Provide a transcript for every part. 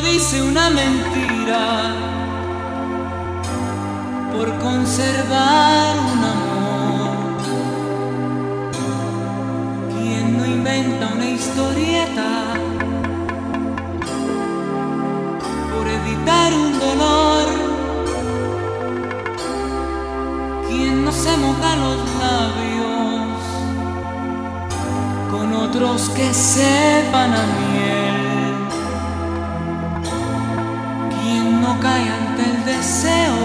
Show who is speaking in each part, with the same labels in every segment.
Speaker 1: dice una mentira por conservar un amor? ¿Quién no inventa una historieta por evitar un dolor? ¿Quién no se moja los labios con otros que sepan a miel? Deseo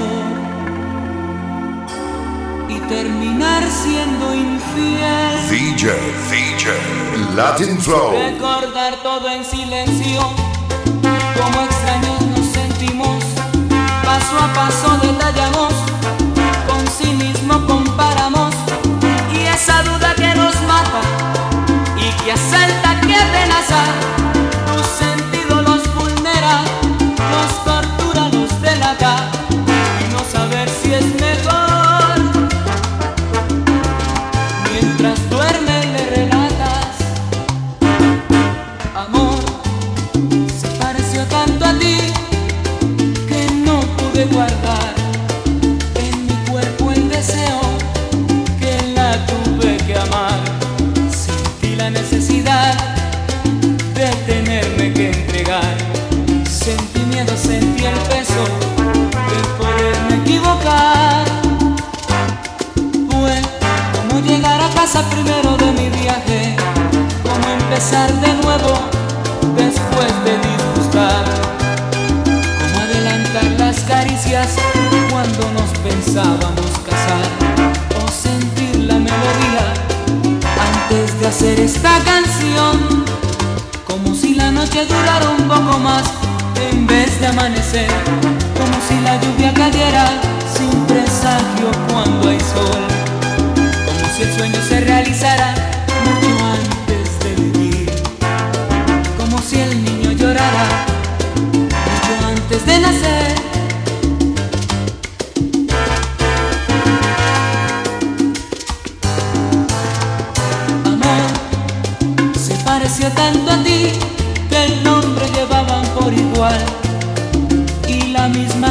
Speaker 1: y terminar siendo infiel?
Speaker 2: DJ, DJ, Latin Flow.
Speaker 1: Recordar todo en silencio, como extraños nos sentimos, paso a paso detallamos, con cinismo comparamos, y esa duda que nos mata y que asalta, que amenaza, la necesidad de tenerme que entregar. Sentí miedo, sentí el peso de poderme equivocar. Fue como llegar a casa primero de mi viaje, como empezar de nuevo hacer esta canción, como si la noche durara un poco más en vez de amanecer, como si la lluvia cayera sin presagio cuando hay sol. Como si el sueño se realizara mucho antes de vivir, como si el niño llorara mucho antes de nacer. Se pareció tanto a ti que el nombre llevaban por igual. Y la misma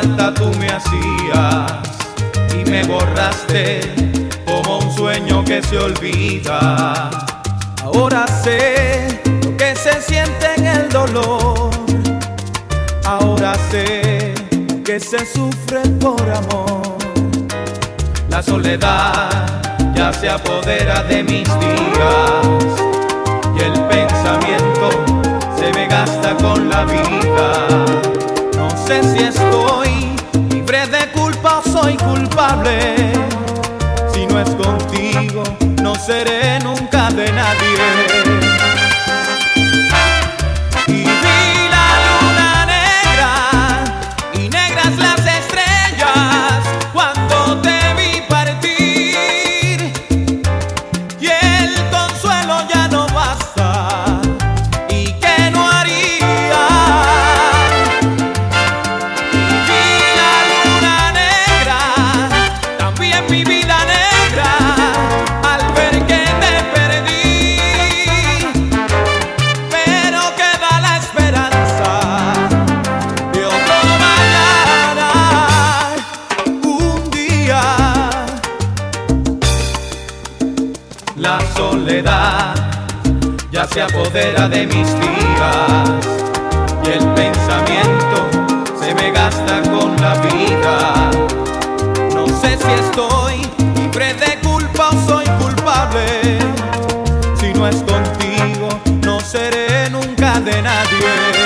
Speaker 3: falta tú me hacías y me borraste como un sueño que se olvida. Ahora sé que se siente en el dolor. Ahora sé que se sufre por amor. La soledad ya se apodera de mis días y el pensamiento se me gasta con la vida sé si estoy libre de culpa o soy culpable. Si no es contigo, no seré nunca de nadie. Se apodera de mis días y el pensamiento se me gasta con la vida. No sé si estoy libre de culpa o soy culpable. Si no es contigo, no seré nunca de nadie.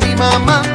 Speaker 4: mi mamá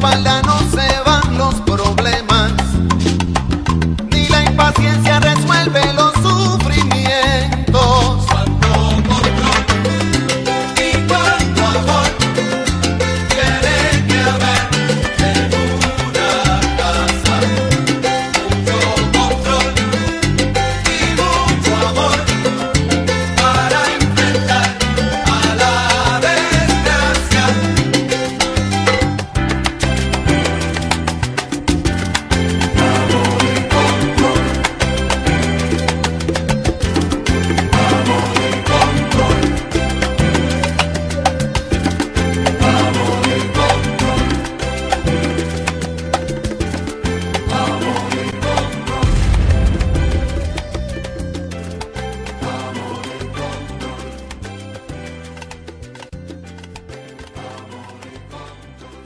Speaker 4: espalda no